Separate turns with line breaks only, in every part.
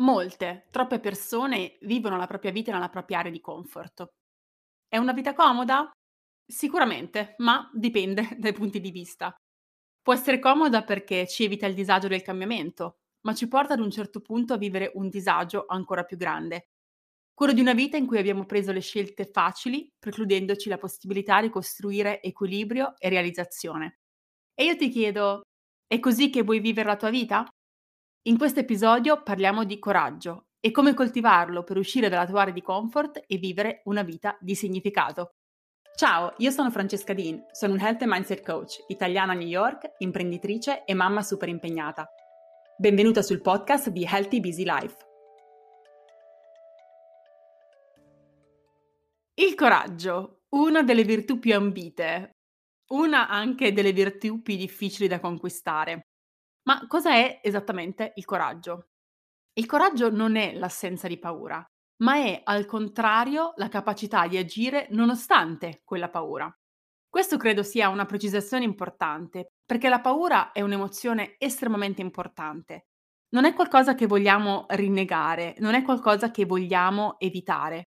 Molte, troppe persone vivono la propria vita nella propria area di comfort. È una vita comoda? Sicuramente, ma dipende dai punti di vista. Può essere comoda perché ci evita il disagio del cambiamento, ma ci porta ad un certo punto a vivere un disagio ancora più grande. Quello di una vita in cui abbiamo preso le scelte facili, precludendoci la possibilità di costruire equilibrio e realizzazione. E io ti chiedo, è così che vuoi vivere la tua vita? In questo episodio parliamo di coraggio e come coltivarlo per uscire dalla tua area di comfort e vivere una vita di significato. Ciao, io sono Francesca Dean, sono un Health and Mindset Coach, italiana a New York, imprenditrice e mamma super impegnata. Benvenuta sul podcast di Healthy Busy Life. Il coraggio, una delle virtù più ambite, una anche delle virtù più difficili da conquistare. Ma cosa è esattamente il coraggio? Il coraggio non è l'assenza di paura, ma è al contrario la capacità di agire nonostante quella paura. Questo credo sia una precisazione importante, perché la paura è un'emozione estremamente importante. Non è qualcosa che vogliamo rinnegare, non è qualcosa che vogliamo evitare.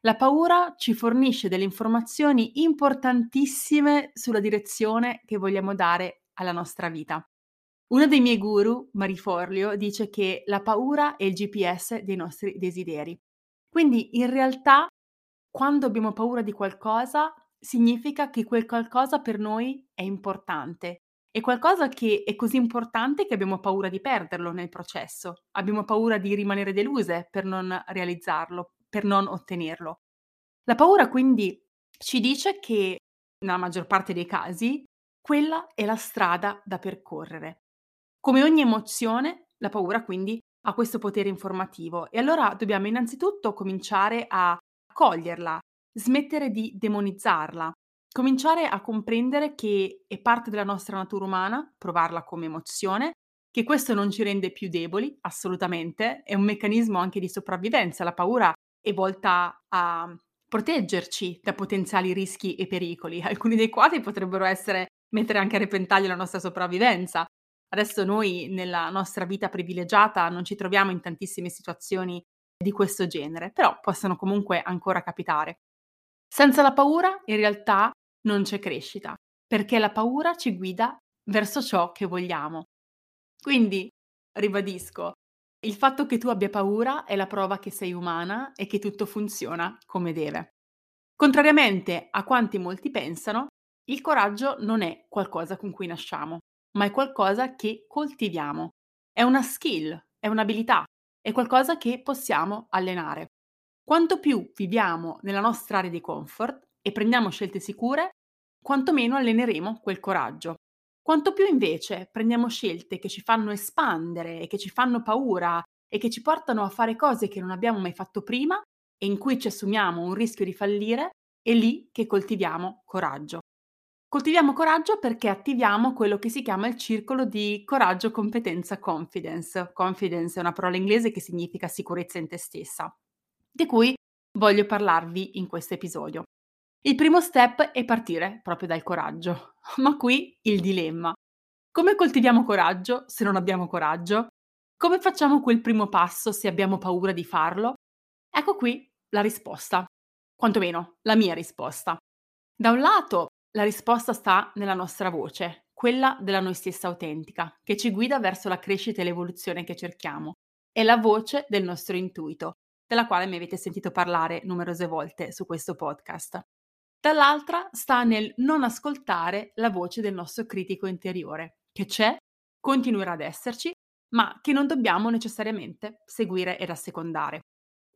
La paura ci fornisce delle informazioni importantissime sulla direzione che vogliamo dare alla nostra vita. Uno dei miei guru, Mariforlio, dice che la paura è il GPS dei nostri desideri. Quindi in realtà quando abbiamo paura di qualcosa significa che quel qualcosa per noi è importante. È qualcosa che è così importante che abbiamo paura di perderlo nel processo. Abbiamo paura di rimanere deluse per non realizzarlo, per non ottenerlo. La paura quindi ci dice che, nella maggior parte dei casi, quella è la strada da percorrere. Come ogni emozione, la paura quindi ha questo potere informativo. E allora dobbiamo innanzitutto cominciare a coglierla, smettere di demonizzarla, cominciare a comprendere che è parte della nostra natura umana, provarla come emozione, che questo non ci rende più deboli, assolutamente, è un meccanismo anche di sopravvivenza, la paura è volta a proteggerci da potenziali rischi e pericoli, alcuni dei quali potrebbero essere mettere anche a repentaglio la nostra sopravvivenza, Adesso noi nella nostra vita privilegiata non ci troviamo in tantissime situazioni di questo genere, però possono comunque ancora capitare. Senza la paura in realtà non c'è crescita, perché la paura ci guida verso ciò che vogliamo. Quindi, ribadisco, il fatto che tu abbia paura è la prova che sei umana e che tutto funziona come deve. Contrariamente a quanti molti pensano, il coraggio non è qualcosa con cui nasciamo, ma è qualcosa che coltiviamo. È una skill, è un'abilità, è qualcosa che possiamo allenare. Quanto più viviamo nella nostra area di comfort e prendiamo scelte sicure, quanto meno alleneremo quel coraggio. Quanto più invece prendiamo scelte che ci fanno espandere e che ci fanno paura e che ci portano a fare cose che non abbiamo mai fatto prima e in cui ci assumiamo un rischio di fallire, è lì che coltiviamo coraggio. Coltiviamo coraggio perché attiviamo quello che si chiama il circolo di coraggio, competenza, confidence. Confidence è una parola inglese che significa sicurezza in te stessa, di cui voglio parlarvi in questo episodio. Il primo step è partire proprio dal coraggio, ma qui il dilemma. Come coltiviamo coraggio se non abbiamo coraggio? Come facciamo quel primo passo se abbiamo paura di farlo? Ecco qui la risposta, quantomeno la mia risposta. Da un lato la risposta sta nella nostra voce, quella della noi stessa autentica, che ci guida verso la crescita e l'evoluzione che cerchiamo. È la voce del nostro intuito, della quale mi avete sentito parlare numerose volte su questo podcast. Dall'altra sta nel non ascoltare la voce del nostro critico interiore, che c'è, continuerà ad esserci, ma che non dobbiamo necessariamente seguire ed assecondare.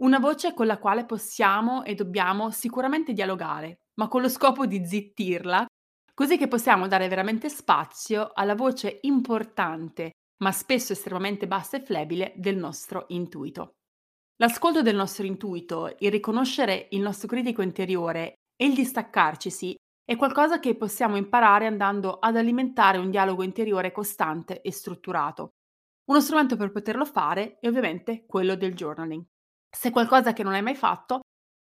Una voce con la quale possiamo e dobbiamo sicuramente dialogare, ma con lo scopo di zittirla, così che possiamo dare veramente spazio alla voce importante, ma spesso estremamente bassa e flebile, del nostro intuito. L'ascolto del nostro intuito, il riconoscere il nostro critico interiore e il distaccarcisi è qualcosa che possiamo imparare andando ad alimentare un dialogo interiore costante e strutturato. Uno strumento per poterlo fare è ovviamente quello del journaling. Se qualcosa che non hai mai fatto,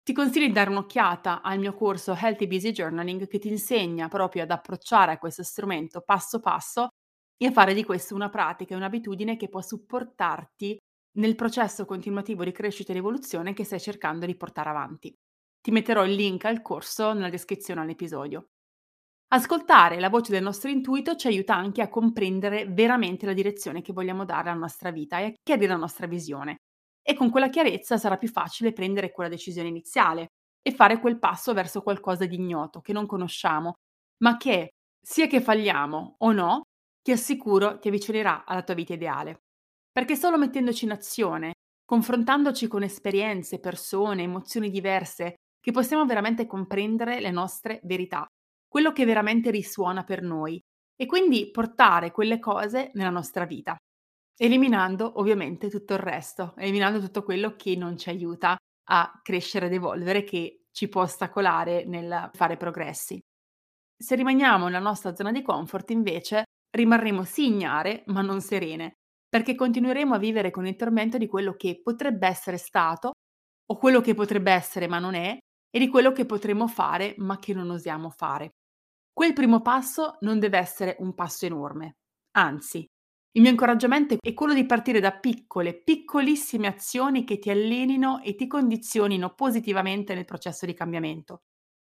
ti consiglio di dare un'occhiata al mio corso Healthy Busy Journaling che ti insegna proprio ad approcciare a questo strumento passo passo e a fare di questo una pratica e un'abitudine che può supportarti nel processo continuativo di crescita e evoluzione che stai cercando di portare avanti. Ti metterò il link al corso nella descrizione all'episodio. Ascoltare la voce del nostro intuito ci aiuta anche a comprendere veramente la direzione che vogliamo dare alla nostra vita e a chiarire la nostra visione. E con quella chiarezza sarà più facile prendere quella decisione iniziale e fare quel passo verso qualcosa di ignoto che non conosciamo, ma che, sia che falliamo o no, ti assicuro ti avvicinerà alla tua vita ideale. Perché solo mettendoci in azione, confrontandoci con esperienze, persone, emozioni diverse, che possiamo veramente comprendere le nostre verità quello che veramente risuona per noi e quindi portare quelle cose nella nostra vita, eliminando ovviamente tutto il resto, eliminando tutto quello che non ci aiuta a crescere ed evolvere, che ci può ostacolare nel fare progressi. Se rimaniamo nella nostra zona di comfort, invece, rimarremo sì ignare, ma non serene, perché continueremo a vivere con il tormento di quello che potrebbe essere stato, o quello che potrebbe essere ma non è, e di quello che potremmo fare ma che non osiamo fare. Quel primo passo non deve essere un passo enorme, anzi, il mio incoraggiamento è quello di partire da piccole, piccolissime azioni che ti allenino e ti condizionino positivamente nel processo di cambiamento.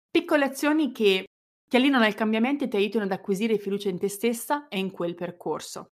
Piccole azioni che ti allenano al cambiamento e ti aiutano ad acquisire fiducia in te stessa e in quel percorso.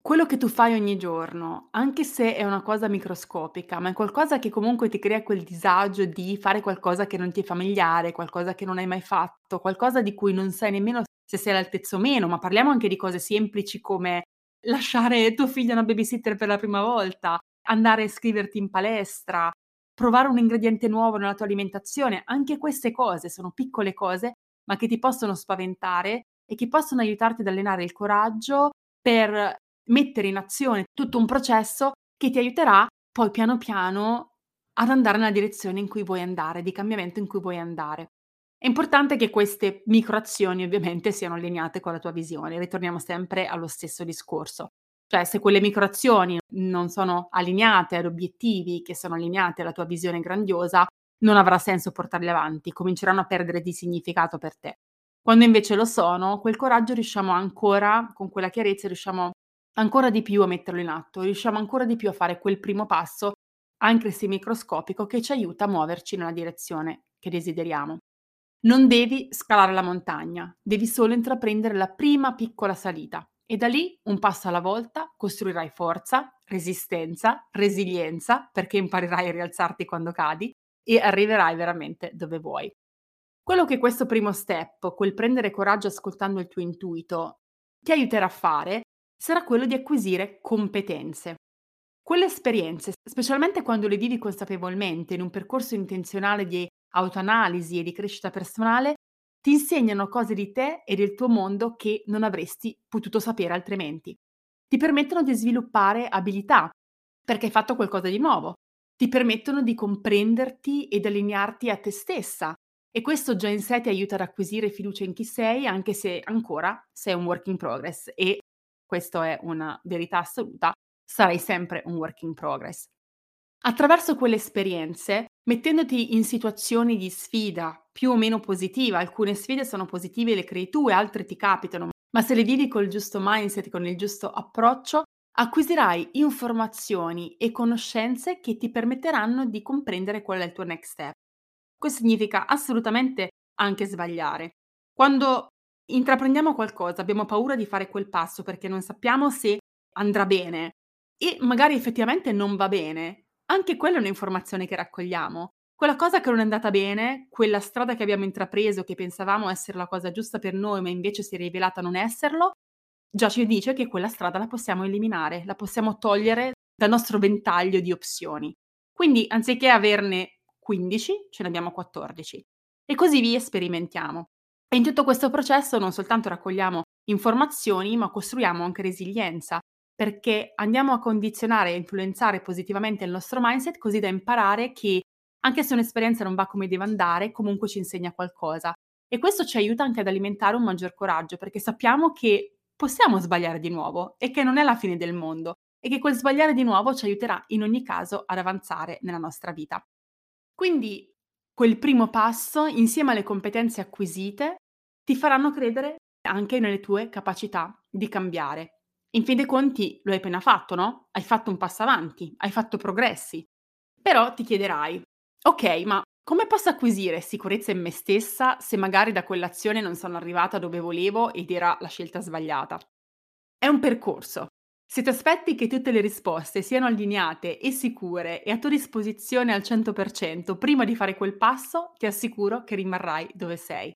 Quello che tu fai ogni giorno, anche se è una cosa microscopica, ma è qualcosa che comunque ti crea quel disagio di fare qualcosa che non ti è familiare, qualcosa che non hai mai fatto, qualcosa di cui non sai nemmeno se sei all'altezza o meno, ma parliamo anche di cose semplici come lasciare tuo figlio a una babysitter per la prima volta, andare a iscriverti in palestra, provare un ingrediente nuovo nella tua alimentazione, anche queste cose sono piccole cose, ma che ti possono spaventare e che possono aiutarti ad allenare il coraggio per mettere in azione tutto un processo che ti aiuterà poi piano piano ad andare nella direzione in cui vuoi andare, di cambiamento in cui vuoi andare. È importante che queste microazioni ovviamente siano allineate con la tua visione, ritorniamo sempre allo stesso discorso. Cioè se quelle microazioni non sono allineate ad obiettivi che sono allineati alla tua visione grandiosa, non avrà senso portarle avanti, cominceranno a perdere di significato per te. Quando invece lo sono, quel coraggio riusciamo ancora, con quella chiarezza, riusciamo ancora di più a metterlo in atto, riusciamo ancora di più a fare quel primo passo, anche se microscopico, che ci aiuta a muoverci nella direzione che desideriamo. Non devi scalare la montagna, devi solo intraprendere la prima piccola salita e da lì, un passo alla volta, costruirai forza, resistenza, resilienza, perché imparerai a rialzarti quando cadi e arriverai veramente dove vuoi. Quello che questo primo step, quel prendere coraggio ascoltando il tuo intuito, ti aiuterà a fare sarà quello di acquisire competenze. Quelle esperienze, specialmente quando le vivi consapevolmente in un percorso intenzionale di autoanalisi e di crescita personale, ti insegnano cose di te e del tuo mondo che non avresti potuto sapere altrimenti. Ti permettono di sviluppare abilità, perché hai fatto qualcosa di nuovo. Ti permettono di comprenderti ed allinearti a te stessa. E questo già in sé ti aiuta ad acquisire fiducia in chi sei, anche se ancora sei un work in progress e questo è una verità assoluta, sarai sempre un work in progress. Attraverso quelle esperienze, mettendoti in situazioni di sfida più o meno positiva, alcune sfide sono positive e le crei tu e altre ti capitano, ma se le vivi col giusto mindset, con il giusto approccio, acquisirai informazioni e conoscenze che ti permetteranno di comprendere qual è il tuo next step. Questo significa assolutamente anche sbagliare. Quando intraprendiamo qualcosa, abbiamo paura di fare quel passo perché non sappiamo se andrà bene e magari effettivamente non va bene. Anche quella è un'informazione che raccogliamo. Quella cosa che non è andata bene, quella strada che abbiamo intrapreso, che pensavamo essere la cosa giusta per noi, ma invece si è rivelata non esserlo, già ci dice che quella strada la possiamo eliminare, la possiamo togliere dal nostro ventaglio di opzioni. Quindi anziché averne 15, ce ne abbiamo 14. E così via sperimentiamo. E in tutto questo processo non soltanto raccogliamo informazioni, ma costruiamo anche resilienza, perché andiamo a condizionare e influenzare positivamente il nostro mindset così da imparare che anche se un'esperienza non va come deve andare, comunque ci insegna qualcosa. E questo ci aiuta anche ad alimentare un maggior coraggio, perché sappiamo che possiamo sbagliare di nuovo e che non è la fine del mondo e che quel sbagliare di nuovo ci aiuterà in ogni caso ad avanzare nella nostra vita. Quindi quel primo passo, insieme alle competenze acquisite, ti faranno credere anche nelle tue capacità di cambiare In fin dei conti lo hai appena fatto, no? Hai fatto un passo avanti, hai fatto progressi. Però ti chiederai, ok, ma come posso acquisire sicurezza in me stessa se magari da quell'azione non sono arrivata dove volevo ed era la scelta sbagliata? È un percorso. Se ti aspetti che tutte le risposte siano allineate e sicure e a tua disposizione al 100% prima di fare quel passo, ti assicuro che rimarrai dove sei.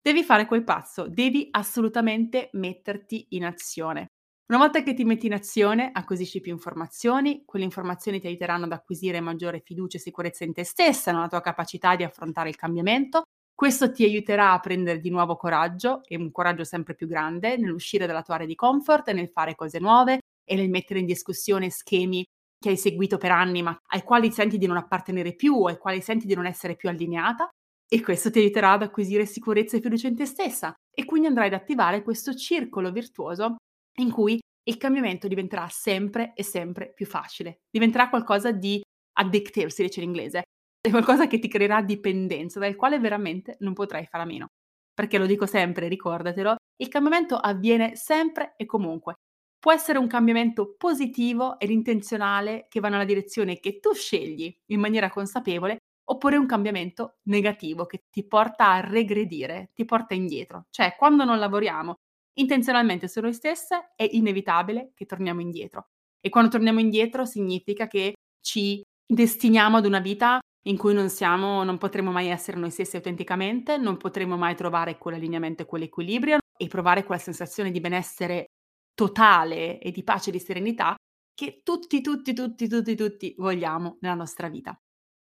Devi fare quel passo, devi assolutamente metterti in azione. Una volta che ti metti in azione, acquisisci più informazioni, quelle informazioni ti aiuteranno ad acquisire maggiore fiducia e sicurezza in te stessa, nella tua capacità di affrontare il cambiamento. Questo ti aiuterà a prendere di nuovo coraggio, e un coraggio sempre più grande, nell'uscire dalla tua area di comfort e nel fare cose nuove e nel mettere in discussione schemi che hai seguito per anni ma ai quali senti di non appartenere più o ai quali senti di non essere più allineata. E questo ti aiuterà ad acquisire sicurezza e fiducia in te stessa e quindi andrai ad attivare questo circolo virtuoso in cui il cambiamento diventerà sempre e sempre più facile. Diventerà qualcosa di addictive, si dice in inglese. È qualcosa che ti creerà dipendenza, dal quale veramente non potrai fare a meno. Perché lo dico sempre, ricordatelo, il cambiamento avviene sempre e comunque. Può essere un cambiamento positivo ed intenzionale che va nella direzione che tu scegli in maniera consapevole, oppure un cambiamento negativo che ti porta a regredire, ti porta indietro. Cioè, quando non lavoriamo intenzionalmente su noi stesse, è inevitabile che torniamo indietro. E quando torniamo indietro significa che ci destiniamo ad una vita in cui non siamo, non potremo mai essere noi stessi autenticamente, non potremo mai trovare quell'allineamento e quell'equilibrio e provare quella sensazione di benessere totale e di pace e di serenità che tutti, tutti, tutti, tutti, tutti vogliamo nella nostra vita.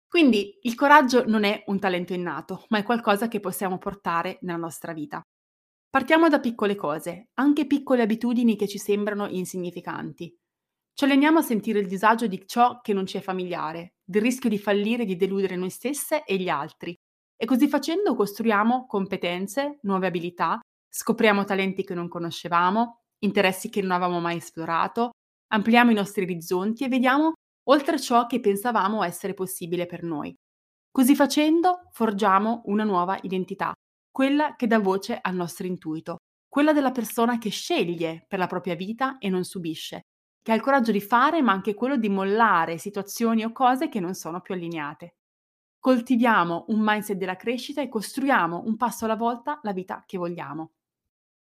Quindi il coraggio non è un talento innato, ma è qualcosa che possiamo portare nella nostra vita. Partiamo da piccole cose, anche piccole abitudini che ci sembrano insignificanti. Ci alleniamo a sentire il disagio di ciò che non ci è familiare, del rischio di fallire e di deludere noi stesse e gli altri. E così facendo costruiamo competenze, nuove abilità, scopriamo talenti che non conoscevamo, interessi che non avevamo mai esplorato, ampliamo i nostri orizzonti e vediamo oltre ciò che pensavamo essere possibile per noi. Così facendo forgiamo una nuova identità, quella che dà voce al nostro intuito, quella della persona che sceglie per la propria vita e non subisce, che ha il coraggio di fare ma anche quello di mollare situazioni o cose che non sono più allineate. Coltiviamo un mindset della crescita e costruiamo un passo alla volta la vita che vogliamo.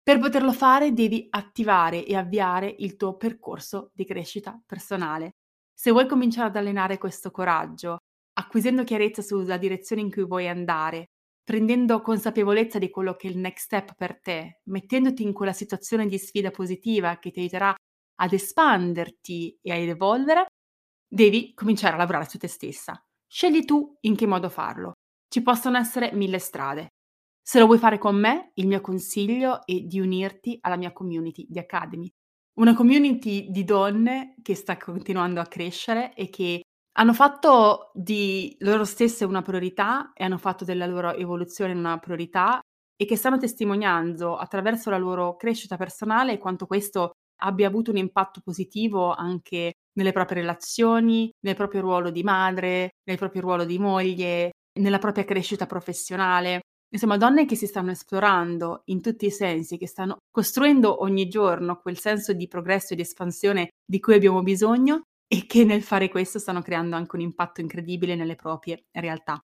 Per poterlo fare devi attivare e avviare il tuo percorso di crescita personale. Se vuoi cominciare ad allenare questo coraggio, acquisendo chiarezza sulla direzione in cui vuoi andare, prendendo consapevolezza di quello che è il next step per te, mettendoti in quella situazione di sfida positiva che ti aiuterà ad espanderti e ad evolvere, devi cominciare a lavorare su te stessa. Scegli tu in che modo farlo. Ci possono essere mille strade. Se lo vuoi fare con me, il mio consiglio è di unirti alla mia community di Academy. Una community di donne che sta continuando a crescere e che hanno fatto di loro stesse una priorità e hanno fatto della loro evoluzione una priorità e che stanno testimoniando attraverso la loro crescita personale quanto questo abbia avuto un impatto positivo anche nelle proprie relazioni, nel proprio ruolo di madre, nel proprio ruolo di moglie, nella propria crescita professionale. Insomma, donne che si stanno esplorando in tutti i sensi, che stanno costruendo ogni giorno quel senso di progresso e di espansione di cui abbiamo bisogno e che nel fare questo stanno creando anche un impatto incredibile nelle proprie realtà.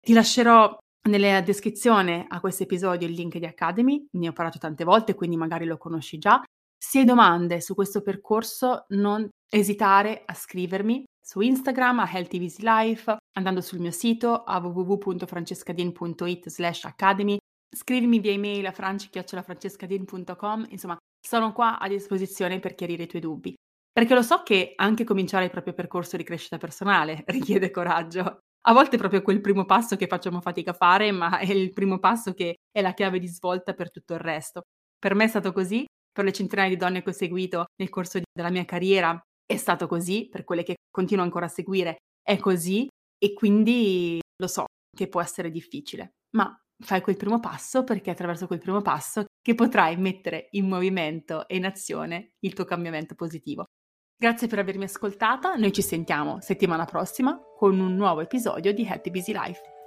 Ti lascerò nella descrizione a questo episodio il link di Academy, ne ho parlato tante volte, quindi magari lo conosci già. Se hai domande su questo percorso, non esitare a scrivermi su Instagram a healthyvislife, andando sul mio sito a www.francescadin.it slash academy, scrivimi via email a franci.francescadin.com, insomma sono qua a disposizione per chiarire i tuoi dubbi. Perché lo so che anche cominciare il proprio percorso di crescita personale richiede coraggio. A volte è proprio quel primo passo che facciamo fatica a fare, ma è il primo passo che è la chiave di svolta per tutto il resto. Per me è stato così, per le centinaia di donne che ho seguito nel corso della mia carriera è stato così, per quelle che continuo ancora a seguire è così e quindi lo so che può essere difficile, ma fai quel primo passo perché è attraverso quel primo passo che potrai mettere in movimento e in azione il tuo cambiamento positivo. Grazie per avermi ascoltata, noi ci sentiamo settimana prossima con un nuovo episodio di Happy Busy Life.